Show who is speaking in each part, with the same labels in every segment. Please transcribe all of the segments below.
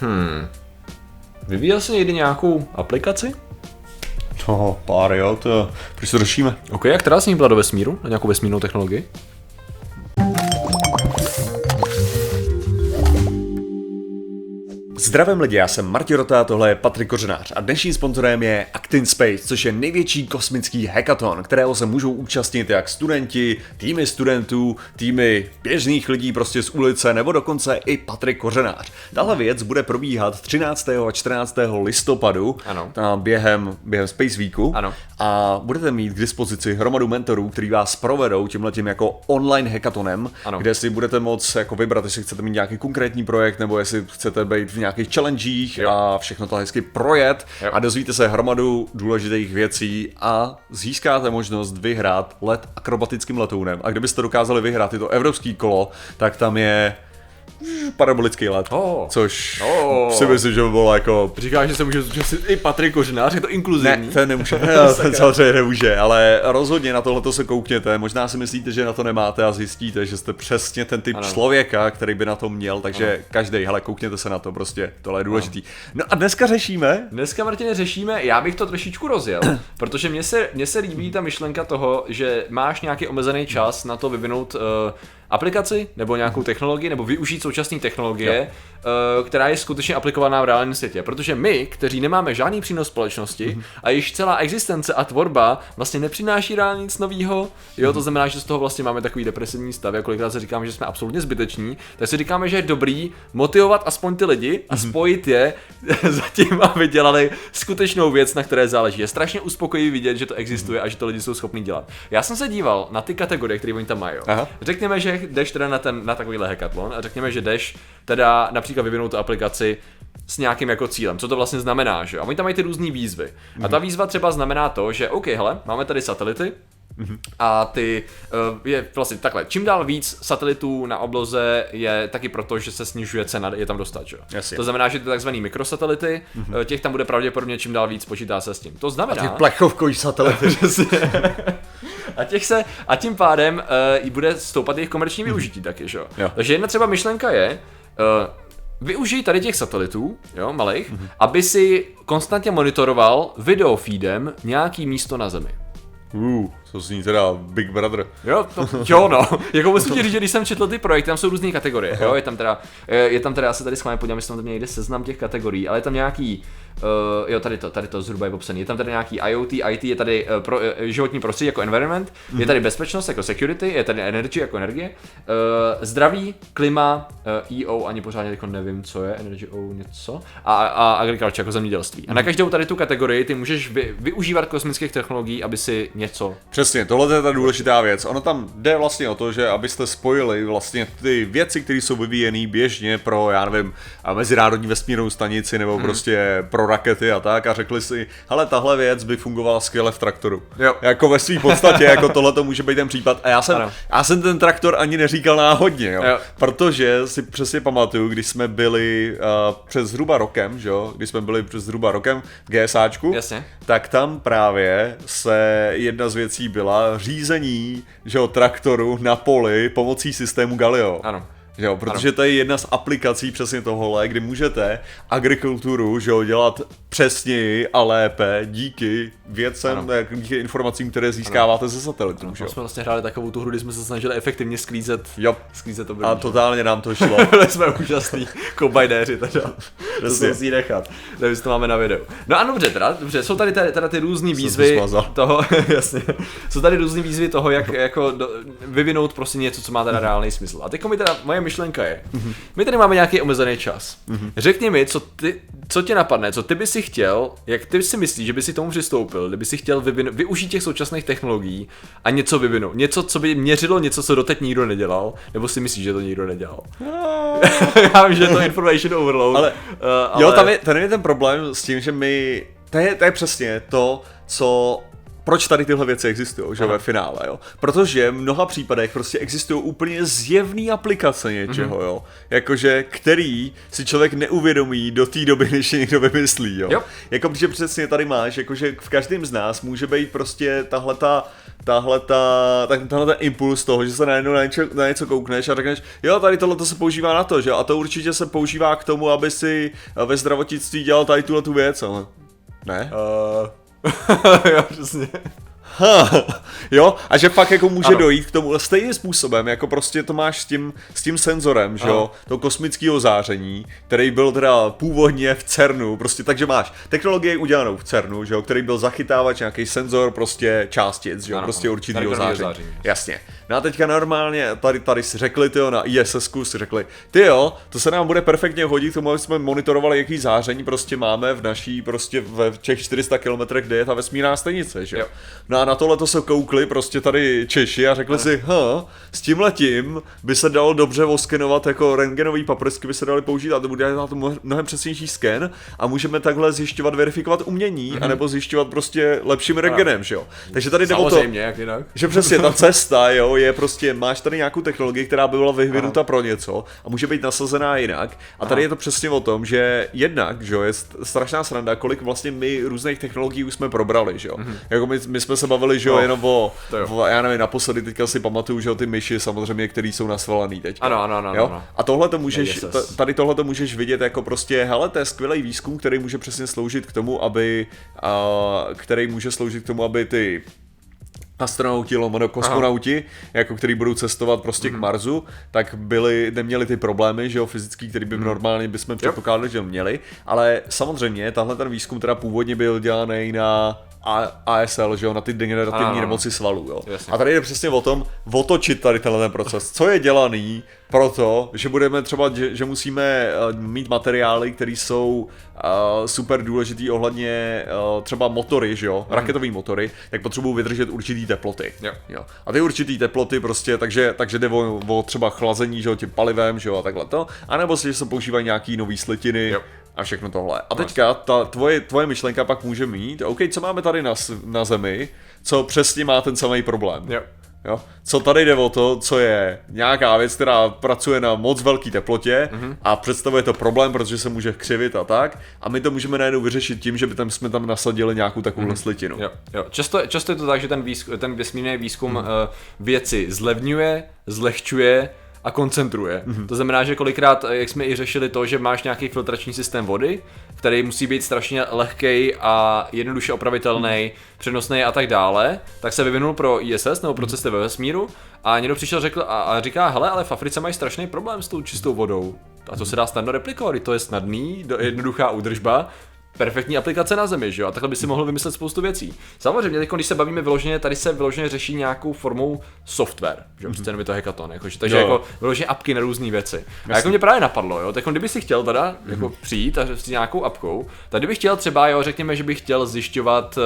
Speaker 1: Hmm. Vyvíjel jsi někdy nějakou aplikaci?
Speaker 2: No, pár jo, to proč to řešíme?
Speaker 1: OK, jak teda jsi ním byla do vesmíru? Na nějakou vesmírnou technologii?
Speaker 2: Zdravím lidi, já jsem Martin Rota, tohle je Patrik Kořenář a dnešním sponzorem je Actin Space, což je největší kosmický hackathon, kterého se můžou účastnit jak studenti, týmy studentů, týmy běžných lidí prostě z ulice nebo dokonce i Patrik Kořenář. Tahle věc bude probíhat 13. a 14. listopadu
Speaker 1: Ano.
Speaker 2: během, během Space Weeku
Speaker 1: Ano.
Speaker 2: a budete mít k dispozici hromadu mentorů, který vás provedou tímhletím jako online hackathonem,
Speaker 1: Ano.
Speaker 2: kde si budete moct jako vybrat, jestli chcete mít nějaký konkrétní projekt, nebo jestli chcete být v nějakých challengech
Speaker 1: Jo.
Speaker 2: a všechno to hezky projet
Speaker 1: Jo.
Speaker 2: a dozvíte se hromadu důležitých věcí a získáte možnost vyhrát let akrobatickým letounem. A kdybyste dokázali vyhrát tyto evropský kolo, tak tam je parabolický let,
Speaker 1: Oh.
Speaker 2: což
Speaker 1: Oh.
Speaker 2: si myslím, že by bylo jako
Speaker 1: Říkáš, že se může zúčastnit i Patrik Koženář, je to
Speaker 2: ne,
Speaker 1: inkluzivní.
Speaker 2: ten nemůže, ten samozřejmě nemůže, ale rozhodně na tohle se koukněte. Možná si myslíte, že na to nemáte a zjistíte, že jste přesně ten typ
Speaker 1: Ano.
Speaker 2: člověka, který by na to měl, takže každý, hele, koukněte se na to, prostě, tohle je důležitý. No a dneska řešíme,
Speaker 1: Dneska, Martine, řešíme, já bych to trošičku rozjel, protože mně se, mně se líbí ta myšlenka toho, že máš nějaký omezený čas na to vyvinout uh, aplikaci nebo nějakou technologii, nebo využít současné technologie, uh, která je skutečně aplikovaná v reálném světě. Protože my, kteří nemáme žádný přínos společnosti a již celá existence a tvorba vlastně nepřináší reálně nic nového, jo, to znamená, že z toho vlastně máme takový depresivní stav, jako kolikrát se říkáme, že jsme absolutně zbyteční, tak si říkáme, že je dobrý motivovat aspoň ty lidi a spojit je za tím, aby dělali skutečnou věc, na které záleží. Je strašně uspokojivý vidět, že to existuje a že to lidi jsou schopni dělat. Já jsem se díval na ty kategorie, které oni tam mají. jo.
Speaker 2: Aha.
Speaker 1: Řekněme, že jdeš teda na, ten, na takovýhle hackathon a řekněme, že jdeš teda například vyvinout tu aplikaci s nějakým jako cílem, co to vlastně znamená, že? A oni tam mají ty různé výzvy. A ta výzva třeba znamená to, že OK, hele, máme tady satelity, a ty uh, je vlastně takhle, čím dál víc satelitů na obloze je taky proto, že se snižuje cena je tam dostat, že?
Speaker 2: Jasně.
Speaker 1: To znamená, že ty takzvaný mikrosatelity, mm-hmm. těch tam bude pravděpodobně čím dál víc, počítá se s tím. To znamená...
Speaker 2: ty plechovkový satelity.
Speaker 1: A těch se, a tím pádem uh, i bude stoupat jejich komerční využití taky, že jo? Takže jedna třeba myšlenka je, uh, využij tady těch satelitů, jo, malých, mm-hmm. aby si konstantně monitoroval video feedem nějaký místo na Zemi.
Speaker 2: uh, to zní teda Big Brother.
Speaker 1: Jo, to, jo no, jako musím ti říct, že když jsem četl ty projekty, tam jsou různé kategorie, jo, je tam teda, je, je tam teda, já se tady schválně podívám, jestli tam někde seznam těch kategorií, ale je tam nějaký, uh, jo, tady to, tady to zhruba je popsaný, je tam tady nějaký IoT, IT, je tady uh, pro, uh, životní prostředí jako environment, mm. je tady bezpečnost jako security, je tady energy jako energie, uh, zdraví, klima, uh, EO, ani pořádně jako nevím, co je, energy O něco, a, a agriculture jako zemědělství. A na každou tady tu kategorii ty můžeš vy, využívat kosmických technologií, aby si něco
Speaker 2: Přesně, tohle je ta důležitá věc. Ono tam jde vlastně o to, že abyste spojili vlastně ty věci, které jsou vyvíjené běžně pro, já nevím, mezinárodní vesmírnou stanici nebo prostě pro rakety a tak a řekli si, hele, tahle věc by fungovala skvěle v traktoru.
Speaker 1: Jo.
Speaker 2: Jako ve své podstatě, jako tohle to může být ten případ. A já jsem,
Speaker 1: Ano.
Speaker 2: já jsem ten traktor ani neříkal náhodně, jo.
Speaker 1: Jo.
Speaker 2: Protože si přesně pamatuju, když jsme byli uh, před zhruba rokem, že jo, když jsme byli před zhruba rokem v GSAčku,
Speaker 1: Jasně.
Speaker 2: tak tam právě se jedna z věcí byla řízení že jo, traktoru na poli pomocí systému Galileo.
Speaker 1: Ano.
Speaker 2: Že jo, protože to je jedna z aplikací přesně tohohle, kdy můžete agrikulturu že jo, dělat přesněji a lépe díky věcem,
Speaker 1: Ano.
Speaker 2: díky informacím, které získáváte ze satelitů. že
Speaker 1: To
Speaker 2: jo.
Speaker 1: jsme vlastně hráli takovou tu hru, kdy jsme se snažili efektivně sklízet,
Speaker 2: Jo.
Speaker 1: sklízet to
Speaker 2: A totálně nám to šlo.
Speaker 1: Byli jsme úžasný kombajnéři, teda. To se musí nechat. Nevím, to máme na videu. No a dobře, teda, dobře, jsou tady teda, teda ty různé výzvy toho, jasně, jsou tady různé výzvy toho, jak jako do, vyvinout prostě něco, co má teda reálný smysl. A teď mi teda, moje myšlenka je, my tady máme nějaký omezený čas. Řekni mi, co, ty, co tě napadne, co ty by si chtěl, jak ty si myslíš, že by si tomu přistoupil, kdyby si chtěl vyvin, využít těch současných technologií a něco vyvinout. Něco, co by měřilo něco, co doteď nikdo nedělal, nebo si myslíš, že to nikdo nedělal? Já vím, že je to information overload.
Speaker 2: Ale,
Speaker 1: uh,
Speaker 2: Jo, tam je, tady je ten problém s tím, že my, to je, to je přesně to, co proč tady tyhle věci existují, že
Speaker 1: Aha.
Speaker 2: ve finále, jo. Protože v mnoha případech prostě existují úplně zjevné aplikace něčeho,
Speaker 1: Mhm.
Speaker 2: jo. Jakože, který si člověk neuvědomí do té doby, než je někdo vymyslí, jo.
Speaker 1: Jo.
Speaker 2: Jako, protože přesně tady máš, jakože v každém z nás může být prostě tahle ta tahle ta, tak, tahle ten impuls toho, že se najednou na něco, na něco koukneš a řekneš, jo, tady tohle to se používá na to, že a to určitě se používá k tomu, aby si ve zdravotnictví dělal tady tuhle tu věc, ale ne?
Speaker 1: Uh, jo, přesně.
Speaker 2: Ha, jo, a že fakt jako může ano. dojít k tomu stejným způsobem, jako prostě to máš s tím, s tím senzorem, že jo, to kosmického záření, který byl teda původně v CERNu, prostě takže máš technologie udělanou v CERNu, že jo, který byl zachytávat nějaký senzor prostě částic, že jo, ano, prostě určitýho záření. záření. Jasně. No a teďka normálně tady, tady si řekli, ty jo, na ISS si řekli, ty jo, to se nám bude perfektně hodit k tomu, aby jsme monitorovali, jaký záření prostě máme v naší, prostě ve těch 400 km, kde je ta vesmírná stanice, že jo. No a na tohle to se koukli prostě tady Češi a řekli si, ha, s tím letím by se dalo dobře oskenovat, jako rengenový paprsky by se dali použít a to bude na to mnohem přesnější sken a můžeme takhle zjišťovat, verifikovat umění, mm-hmm. anebo zjišťovat prostě lepším rengenem, že jo. Takže tady jde o to,
Speaker 1: jak jinak.
Speaker 2: že přesně ta cesta, jo, je prostě, máš tady nějakou technologii, která by byla vyvinuta pro něco a může být nasazená jinak. A tady Aha. je to přesně o tom, že jednak, že jo, je strašná sranda, kolik vlastně my různých technologií už jsme probrali, že jo. Mm-hmm. Jako my, my jsme se bavili, že jo, no, jenom o, o, já nevím, naposledy teďka si pamatuju, že jo, ty myši samozřejmě, které jsou nasvalaný teď.
Speaker 1: Ano, ano, ano,
Speaker 2: jo?
Speaker 1: ano.
Speaker 2: A tohle to můžeš, tady tohle to můžeš vidět jako prostě, hele, to je skvělý výzkum, který může přesně sloužit k tomu, aby, a, který může sloužit k tomu, aby ty astronauti, lomeno kosmonauti, Aha. jako který budou cestovat prostě mm-hmm. k mhm. Marsu, tak byli, neměli ty problémy, že jo, fyzický, který by mm. normálně bychom předpokládali, že měli, ale samozřejmě tahle ten výzkum teda původně byl dělaný na ASL, že jo, na ty degenerativní ano, nemoci svalů, jo. Jasně. A tady je přesně o tom otočit tady tenhle ten proces. Co je dělaný proto, že budeme třeba, že, že musíme eh, mít materiály, které jsou uh, super důležitý ohledně uh, třeba motory, že jo, mm. raketový motory, tak potřebují vydržet určitý teploty. Jo. jo. A ty určitý teploty prostě, takže, takže jde o, o třeba chlazení, že jo, tím palivem, že jo, a takhle to. A nebo si, že se používají nějaký nový slitiny, jo a všechno tohle. A teďka ta tvoje, tvoje myšlenka pak může mít, OK, co máme tady na, na Zemi, co přesně má ten samý problém. Jo. Jo? Co tady jde o to, co je nějaká věc, která pracuje na moc velké teplotě mm-hmm. a představuje to problém, protože se může křivit a tak. A my to můžeme najednou vyřešit tím, že by tam jsme tam nasadili nějakou takovou mm-hmm. slitinu.
Speaker 1: Jo, jo. Často, často je to tak, že ten, výzkum, ten vesmírný výzkum mm-hmm. uh, věci zlevňuje, zlehčuje, a koncentruje. Mm-hmm. To znamená, že kolikrát, jak jsme i řešili to, že máš nějaký filtrační systém vody, který musí být strašně lehký a jednoduše opravitelný, mm-hmm. přenosný a tak dále, tak se vyvinul pro ISS nebo pro cesty ve vesmíru a někdo přišel řekl a, a říká, hele, ale v Africe mají strašný problém s tou čistou vodou. A to se dá snadno replikovat, to je snadný, jednoduchá údržba, perfektní aplikace na zemi, že jo? A takhle by si mohl vymyslet spoustu věcí. Samozřejmě, teď, když se bavíme vyloženě, tady se vyloženě řeší nějakou formou software, že jo? Přece je to hackathon, jakože, takže jo. jako vyloženě apky na různé věci. Jasný. A jako mě právě napadlo, jo? Tak kdyby si chtěl teda mm-hmm. jako přijít a s nějakou apkou, tak kdybych chtěl třeba, jo, řekněme, že bych chtěl zjišťovat uh,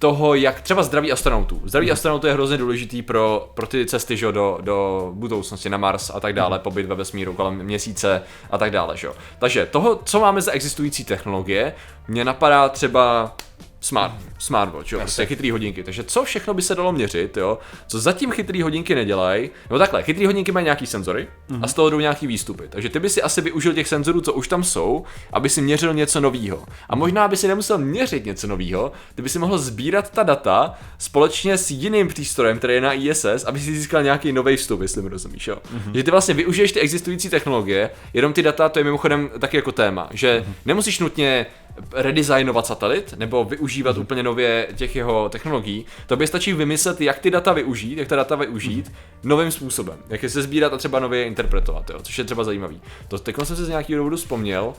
Speaker 1: toho, jak třeba zdraví astronautů. Zdraví mm. astronautů je hrozně důležitý pro, pro ty cesty že, do, do budoucnosti na Mars a tak dále, mm. pobyt ve vesmíru kolem měsíce a tak dále. Že. Takže toho, co máme za existující technologie, mě napadá třeba smart, smartwatch, jo, prostě chytrý hodinky. Takže co všechno by se dalo měřit, jo? Co zatím chytrý hodinky nedělají? No takhle, chytrý hodinky mají nějaký senzory mm-hmm. a mhm. z toho jdou nějaký výstupy. Takže ty by si asi využil těch senzorů, co už tam jsou, aby si měřil něco nového. A možná by si nemusel měřit něco nového, ty by si mohl sbírat ta data společně s jiným přístrojem, který je na ISS, aby si získal nějaký nový vstup, jestli mi rozumíš, jo? Mm-hmm. Že ty vlastně využiješ ty existující technologie, jenom ty data, to je mimochodem taky jako téma, že mm-hmm. nemusíš nutně redesignovat satelit nebo využívat mm-hmm. úplně nově těch jeho technologií, to by stačí vymyslet, jak ty data využít, jak ta data využít mm-hmm. novým způsobem, jak je se sbírat a třeba nově interpretovat, jo, což je třeba zajímavý. To teď jsem se z nějakého důvodu vzpomněl.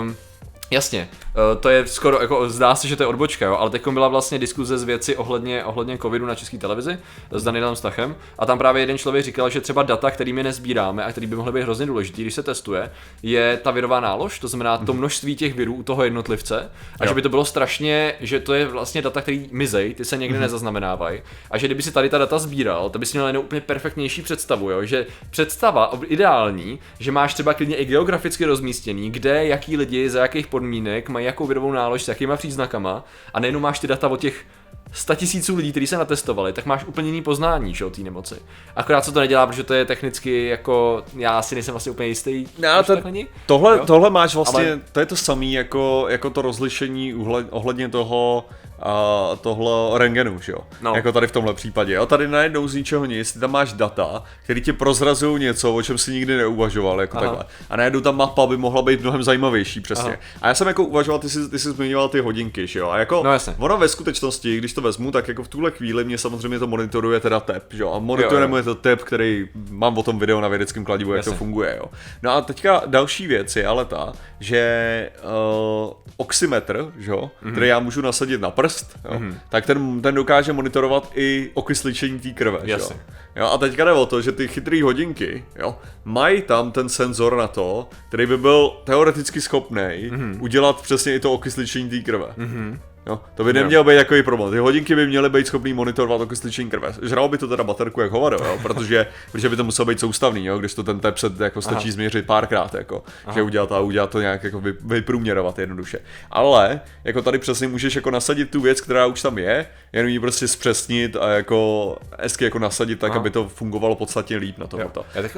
Speaker 1: Um, Jasně, eh, to je skoro, jako zdá se, že to je odbočka, jo, ale teď byla vlastně diskuze z věci ohledně, ohledně covidu na české televizi s Danielem Stachem a tam právě jeden člověk říkal, že třeba data, kterými nezbíráme a který by mohly být hrozně důležitý, když se testuje, je ta virová nálož, to znamená to mhm. množství těch virů u toho jednotlivce a jo. že by to bylo strašně, že to je vlastně data, které mizej, ty se někdy mm-hmm. nezaznamenávají a že kdyby si tady ta data sbíral, to bys měl jenom úplně perfektnější představu, jo, že představa ideální, že máš třeba klidně i geograficky rozmístěný, kde jaký lidi, za jakých podmínek, mají jakou virovou nálož, s jakýma příznakama a nejenom máš ty data o těch 100 tisíců lidí, kteří se natestovali, tak máš úplně jiný poznání, že, o té nemoci. Akorát se to nedělá, protože to je technicky jako, já si nejsem vlastně úplně jistý,
Speaker 2: No, to-. Tohle,
Speaker 1: Jo?
Speaker 2: tohle máš vlastně,
Speaker 1: Ale-
Speaker 2: to je to samé jako, jako to rozlišení uhle, ohledně toho a tohle rengenu, že jo?
Speaker 1: No.
Speaker 2: Jako tady v tomhle případě. Jo? Tady najednou z ničeho nic, ty tam máš data, které ti prozrazují něco, o čem si nikdy neuvažoval, jako
Speaker 1: Aha.
Speaker 2: takhle. A najednou ta mapa by mohla být mnohem zajímavější, přesně.
Speaker 1: Aha.
Speaker 2: A já jsem jako uvažoval, ty jsi, ty jsi zmiňoval ty hodinky, že jo? A jako
Speaker 1: No jasně.
Speaker 2: ono ve skutečnosti, když to vezmu, tak jako v tuhle chvíli mě samozřejmě to monitoruje teda tep, že jo? A monitoruje to tep, který mám o tom video na vědeckém kladivu, jak to
Speaker 1: Jasně.
Speaker 2: funguje, jo. No a teďka další věc je ale ta, že uh, oximetr, že jo,
Speaker 1: Mhm.
Speaker 2: mm-hmm. který já můžu nasadit na prst, jo, mm-hmm. tak ten, ten dokáže monitorovat i okysličení té krve, že jo.
Speaker 1: Jasně.
Speaker 2: jo. a teďka jde o to, že ty chytré hodinky, jo, mají tam ten senzor na to, který by byl teoreticky schopný
Speaker 1: Mhm.
Speaker 2: mm-hmm. udělat přesně i to okysličení té krve. Mm-hmm. Jo, to by neměl být takový problém. Ty hodinky by měly být schopný monitorovat okysličení krve. Žralo by to teda baterku jak hovado, jo, protože, protože by to muselo být soustavný, jo, když to ten tep se jako stačí
Speaker 1: Aha.
Speaker 2: změřit párkrát, jako, že udělat a udělat to nějak jako vy, vyprůměrovat jednoduše. Ale jako tady přesně můžeš jako nasadit tu věc, která už tam je, jenom ji prostě zpřesnit a jako hezky jako nasadit tak,
Speaker 1: Aha.
Speaker 2: aby to fungovalo podstatně líp na tohleto.
Speaker 1: Já teď,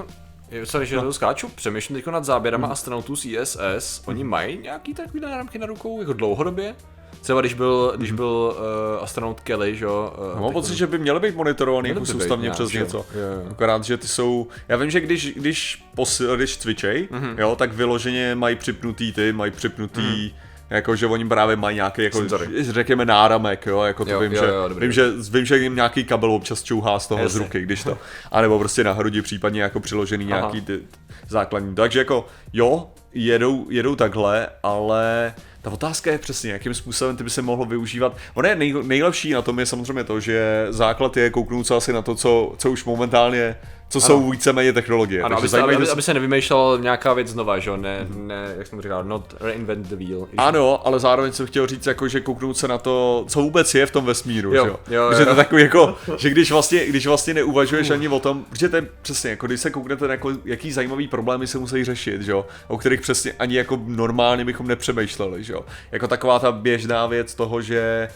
Speaker 1: sorry, že no. skáču, přemýšlím teď nad záběrama
Speaker 2: Hmm.
Speaker 1: astronautů z ISS, oni mají nějaký takový náramky na rukou, jako dlouhodobě? Třeba když byl, když byl uh, astronaut Kelly, že jo? Uh.
Speaker 2: Mám pocit, že by měly být monitorovaný jako soustavně přes
Speaker 1: že
Speaker 2: něco.
Speaker 1: Jo.
Speaker 2: Akorát, že ty jsou... Já vím, že když, když, posil, když cvičej,
Speaker 1: Mhm.
Speaker 2: mm-hmm. jo, tak vyloženě mají připnutý ty, mají připnutý... Mm-hmm. Jako, že oni právě mají nějaký, jako, řekněme, náramek, jo, jako to
Speaker 1: Jo,
Speaker 2: vím,
Speaker 1: jo,
Speaker 2: že,
Speaker 1: jo, dobrý,
Speaker 2: vím, že, vím, že jim nějaký kabel občas čouhá z toho z
Speaker 1: Jasně.
Speaker 2: ruky, když to, anebo prostě na hrudi případně jako přiložený
Speaker 1: Aha.
Speaker 2: nějaký ty základní, takže jako, jo, jedou, jedou takhle, ale ta otázka je přesně, jakým způsobem ty by se mohlo využívat. Ono je nej, nejlepší na tom je samozřejmě to, že základ je kouknout se asi na to, co, co už momentálně, co jsou víceméně technologie.
Speaker 1: Ano, aby, se, aby, aby, se nevymýšlel nějaká věc znova, že? Ne, ne, jak jsem říkal, not reinvent the wheel.
Speaker 2: Ano, ale zároveň jsem chtěl říct, jako, že kouknout se na to, co vůbec je v tom vesmíru,
Speaker 1: Jo,
Speaker 2: že jo?
Speaker 1: jo,
Speaker 2: Protože
Speaker 1: jo.
Speaker 2: to takový jako, že když vlastně, když vlastně neuvažuješ ani o tom, protože to je přesně, jako když se kouknete na jako, jaký zajímavý problémy se musí řešit, že jo? O kterých přesně ani jako normálně bychom nepřemýšleli, že jo? Jako taková ta běžná věc toho, že,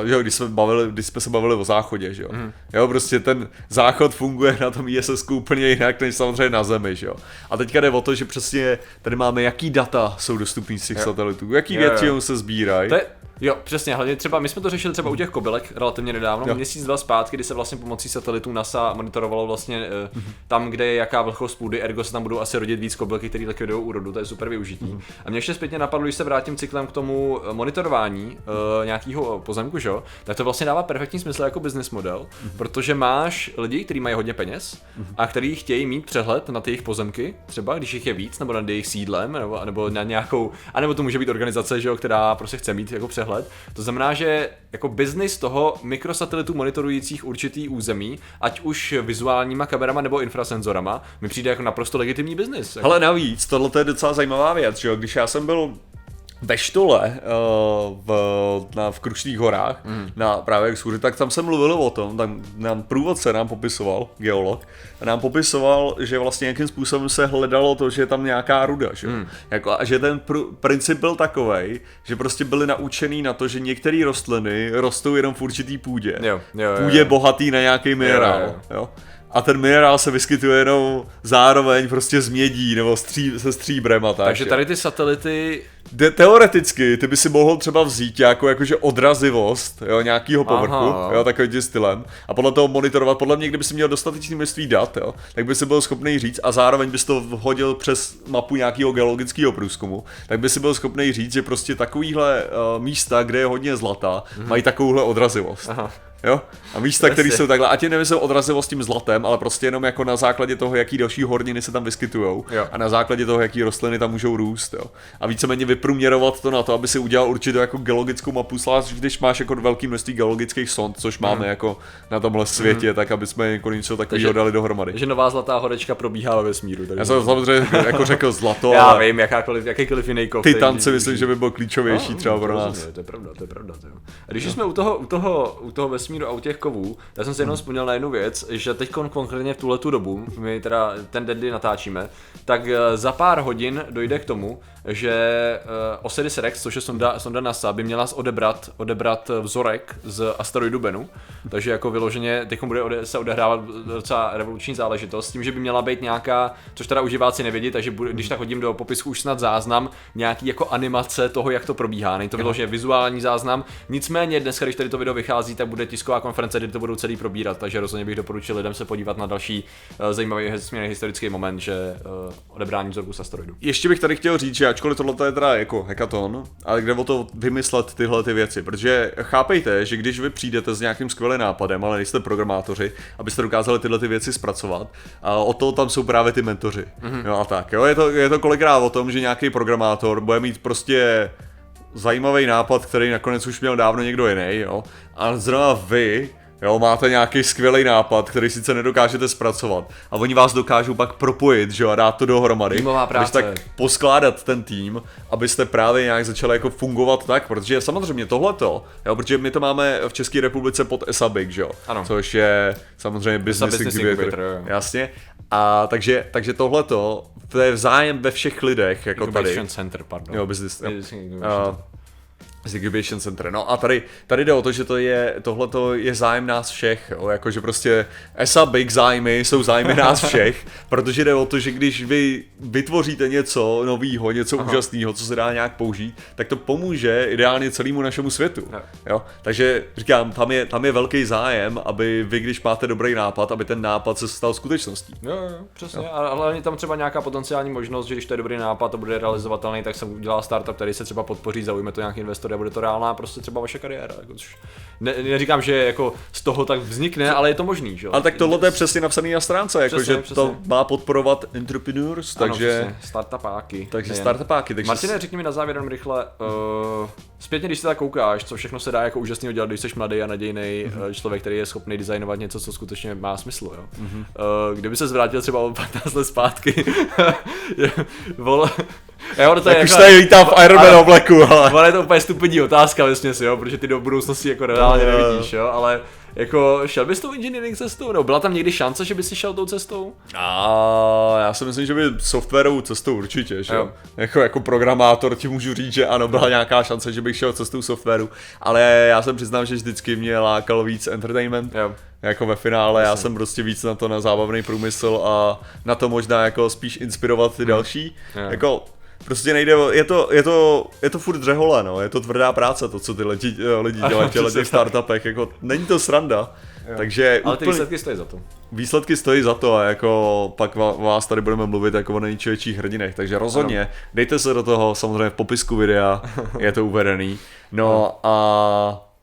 Speaker 2: uh, že jo, když jsme, bavili, když jsme se bavili o záchodě, že jo?
Speaker 1: Mhm.
Speaker 2: Jo, prostě ten záchod funguje na tom ISS úplně jinak, než samozřejmě na Zemi, že jo? A teďka jde o to, že přesně tady máme, jaký data jsou dostupný z těch
Speaker 1: Jo.
Speaker 2: satelitů, jaký věci se sbírají.
Speaker 1: To je, jo, přesně, hlavně třeba, my jsme to řešili třeba u těch kobylek relativně nedávno,
Speaker 2: Jo.
Speaker 1: měsíc, dva zpátky, kdy se vlastně pomocí satelitů NASA monitorovalo vlastně uh, tam, kde je jaká vlhkost půdy, ergo se tam budou asi rodit víc kobylky, které likvidují úrodu, to je super využití.
Speaker 2: Mhm.
Speaker 1: A mě ještě zpětně napadlo, když se vrátím cyklem k tomu eh, monitorování uh, nějakého pozemku, že? jo, tak to vlastně dává perfektní smysl jako business model,
Speaker 2: Mhm.
Speaker 1: protože máš lidi, kteří mají hodně peněz a kteří chtějí mít přehled na ty jejich pozemky, třeba když jich je víc, nebo nad jejich sídlem, nebo, nebo na nějakou, anebo to může být organizace, že jo, která prostě chce mít jako přehled. To znamená, že jako biznis toho mikrosatelitů monitorujících určitý území, ať už vizuálníma kamerama nebo infrasenzorama, mi přijde jako naprosto legitimní biznis.
Speaker 2: Ale navíc, tohle je docela zajímavá věc, že jo, když já jsem byl ve štole uh, v, na, v Krušných horách, mm. na právě exkurzi, tak tam jsem mluvil o tom, tam nám průvodce nám popisoval, geolog, nám popisoval, že vlastně jakým způsobem se hledalo to, že je tam nějaká ruda, že, mm. jako, a že ten pr- princip byl takovej, že prostě byli naučený na to, že některé rostliny rostou jenom v určitý půdě.
Speaker 1: Jo, jo, jo,
Speaker 2: Půdě
Speaker 1: jo.
Speaker 2: bohatý na nějaký minerál,
Speaker 1: jo,
Speaker 2: jo,
Speaker 1: jo.
Speaker 2: A ten minerál se vyskytuje jenom zároveň prostě z mědí nebo stří, se stříbrem a tak.
Speaker 1: Takže tady ty satelity,
Speaker 2: De- teoreticky ty by si mohl třeba vzít jako jakože odrazivost jo, nějakého povrchu,
Speaker 1: Aha.
Speaker 2: jo, takovým tím stylem a podle toho monitorovat, podle mě, kdyby si měl dostatečné množství dat, jo, tak by si byl schopný říct a zároveň bys to hodil přes mapu nějakého geologického průzkumu, tak by si byl schopný říct, že prostě takovýhle uh, místa, kde je hodně zlata, mm-hmm. mají takovouhle odrazivost.
Speaker 1: Aha.
Speaker 2: Jo? A místa, které jsou takhle, a ti nemyslím odrazivost tím zlatem, ale prostě jenom jako na základě toho, jaký další horniny se tam vyskytují a na základě toho, jaký rostliny tam můžou růst. Jo? A víceméně vyprůměrovat to na to, aby si udělal určitou jako geologickou mapu, zvlášť když máš jako velký množství geologických sond, což máme jako na tomhle světě, tak aby jsme jako něco takového dali dohromady.
Speaker 1: že nová zlatá horečka probíhá ve vesmíru. Takže...
Speaker 2: Já jsem samozřejmě jako řekl zlato,
Speaker 1: Já
Speaker 2: ale
Speaker 1: vím, jakákoliv, jakýkoliv jiný kov.
Speaker 2: titan si myslím, že by byl klíčovější
Speaker 1: No,
Speaker 2: třeba pro nás.
Speaker 1: To je pravda, to je pravda. To jo. A když jsme u toho, u, toho, u toho vesmíru a u těch kovů, tak jsem si
Speaker 2: Hmm.
Speaker 1: jenom vzpomněl na jednu věc, že teď konkrétně v tuhle tu dobu, my teda ten den, kdy natáčíme, tak eh, za pár hodin dojde k tomu, že Osiris Rex, což je sonda, sonda NASA, by měla odebrat, odebrat vzorek z asteroidu Bennu. Takže jako vyloženě teď bude ode, se odehrávat docela revoluční záležitost, s tím, že by měla být nějaká, což teda uživáci nevědí, takže bude, když tak hodím do popisku už snad záznam, nějaký jako animace toho, jak to probíhá. Není to vyloženě vizuální záznam. Nicméně dneska, když tady to video vychází, tak bude tisková konference, kde to budou celý probírat, takže rozhodně bych doporučil lidem se podívat na další uh, zajímavý směrný historický moment, že uh, odebrání vzorku z asteroidu.
Speaker 2: Ještě bych tady chtěl říct, že ačkoliv tohle je teda jako hackathon, ale kde o to vymyslet tyhle ty věci, protože chápejte, že když vy přijdete s nějakým skvělým nápadem, ale nejste programátoři, abyste dokázali tyhle ty věci zpracovat, a o to tam jsou právě ty mentoři. Mm-hmm. No a tak, jo, je to, je to kolikrát o tom, že nějaký programátor bude mít prostě zajímavý nápad, který nakonec už měl dávno někdo jiný, jo, a zrovna vy Jo, máte nějaký skvělý nápad, který sice nedokážete zpracovat a oni vás dokážou pak propojit, že jo, a dát to dohromady.
Speaker 1: Týmová práce.
Speaker 2: tak poskládat ten tým, abyste právě nějak začali jako fungovat tak, protože samozřejmě tohleto, jo, protože my to máme v České republice pod ESABIC, že jo,
Speaker 1: Ano.
Speaker 2: což je samozřejmě business,
Speaker 1: Business
Speaker 2: incubator,
Speaker 1: Incubator,
Speaker 2: jasně. A takže, takže tohleto, to je vzájem ve všech lidech, jako tady.
Speaker 1: Incubation Center, pardon.
Speaker 2: Jo, business, jo.
Speaker 1: Business
Speaker 2: Uh, z Incubation Center. No a tady, tady jde o to, že to je, tohle je zájem nás všech, jo? jakože prostě ESA Big zájmy jsou zájmy nás všech, protože jde o to, že když vy vytvoříte něco nového, něco Aha. úžasného, co se dá nějak použít, tak to pomůže ideálně celému našemu světu.
Speaker 1: Jo.
Speaker 2: Jo? Takže říkám, tam je, tam je velký zájem, aby vy, když máte dobrý nápad, aby ten nápad se stal skutečností.
Speaker 1: Jo, jo, přesně. Jo. Ale je tam třeba nějaká potenciální možnost, že když to je dobrý nápad a bude realizovatelný, tak se udělá startup, který se třeba podpoří, zaujme to nějaký investor a bude to reálná prostě třeba vaše kariéra. Jako, což ne, neříkám, že jako z toho tak vznikne, ale je to možný, že?
Speaker 2: Ale tak tohle je přesně napsané na stránce, jako,
Speaker 1: Přesně,
Speaker 2: že
Speaker 1: přesně.
Speaker 2: to má podporovat entrepreneurs,
Speaker 1: Ano,
Speaker 2: takže...
Speaker 1: přesně, startupáky.
Speaker 2: takže
Speaker 1: nejen.
Speaker 2: startupáky, takže
Speaker 1: Martine, řekni mi na závěr jenom rychle, uh, zpětně, když se tak koukáš, co všechno se dá jako úžasného dělat, když jsi mladý a nadějný
Speaker 2: Mhm.
Speaker 1: mm-hmm. člověk, který je schopný designovat něco, co skutečně má smysl, jo. Mm-hmm. Uh, kdyby se zvrátil třeba o 15 let zpátky, je- vol, jo, to je
Speaker 2: Tak už
Speaker 1: jako-
Speaker 2: tady lítá v Iron Man
Speaker 1: ale-
Speaker 2: obleku, ale...
Speaker 1: Ale je to úplně stupidní otázka vlastně si, jo, protože ty do budoucnosti jako reálně
Speaker 2: No,
Speaker 1: nevidíš, jo, ale jako šel bys tou engineering cestou, nebo byla tam někdy šance, že bys si šel tou cestou?
Speaker 2: A já si myslím, že by softwarovou cestou určitě, že
Speaker 1: Jo.
Speaker 2: Jako, jako programátor ti můžu říct, že ano, byla nějaká šance, že bych šel cestou softwaru, ale já jsem přiznám, že vždycky mě lákal víc entertainment.
Speaker 1: Jo.
Speaker 2: Jako ve finále, já jsem prostě víc na to na zábavný průmysl a na to možná jako spíš inspirovat ty další.
Speaker 1: Jo.
Speaker 2: Jako prostě nejde, je to, je to, je to furt dřehole, no, je to tvrdá práce to, co ty lidi, lidi dělají v těchto
Speaker 1: přesně
Speaker 2: těch startupech, jako není to sranda. Takže
Speaker 1: Ale ty
Speaker 2: úplně-
Speaker 1: výsledky stojí za to.
Speaker 2: výsledky stojí za to a jako pak vás tady budeme mluvit jako o největších hrdinech, takže rozhodně dejte se do toho, samozřejmě v popisku videa je to uvedený. No a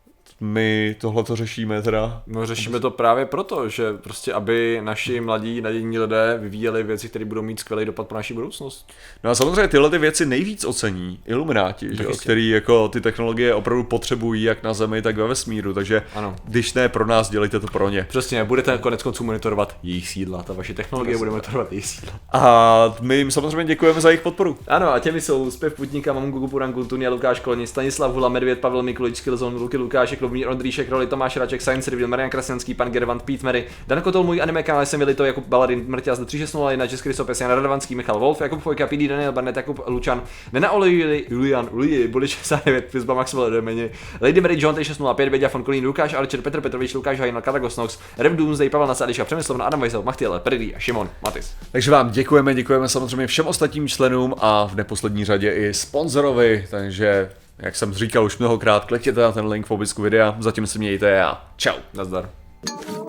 Speaker 2: my tohle to řešíme teda.
Speaker 1: No řešíme to právě proto, že prostě aby naši mladí nadějní lidé vyvíjeli věci, které budou mít skvělý dopad pro naši budoucnost.
Speaker 2: No a samozřejmě tyhle ty věci nejvíc ocení Ilumináti, že jo, který jako ty technologie opravdu potřebují jak na Zemi, tak ve vesmíru, takže
Speaker 1: Ano.
Speaker 2: když ne pro nás, dělejte to pro ně.
Speaker 1: Přesně, budete konec konců monitorovat jejich sídla, ta vaše technologie bude monitorovat jejich sídla.
Speaker 2: A my jim samozřejmě děkujeme za jejich podporu.
Speaker 1: Ano, a těmi jsou Zpěv Putníka, Mamu Gugu Puranku, Tunia, Lukáš Koloni, Stanislav Hula, Medvěd, Pavel Mikulič, Skillzone, Luky Lukášek, Lubomír Ondříšek, Roli, Tomáš Raček, Science Reveal, Marian Krasňanský, Pan Gervant, Pete Mary, Dan Kotol, můj anime kanál, jsem Vilito, Jakub Baladin, Mrťaz, 3601, Český Sopes, Jan Radovanský, Michal Wolf, Jakub Fojka, PD, Daniel Barnett, Jakub Lučan, Nena Olej, Julian, Uli, Bolič 69, Fizba Maxwell, Demeni, Lady Mary John, 605, Beďa von Kolín, Lukáš Alčer, Petr Petrovič, Lukáš Hajnal, Karagos Nox, Rev Doomsday, Pavel Nasadiša, Přemyslovna, Adam Vajsel, Machtiele, Perdy a Šimon Matis.
Speaker 2: Takže vám děkujeme, děkujeme samozřejmě všem ostatním členům a v neposlední řadě i sponzorovi, takže jak jsem říkal už mnohokrát, klikněte na ten link v popisku videa, zatím se mějte a čau,
Speaker 1: nazdar. thank you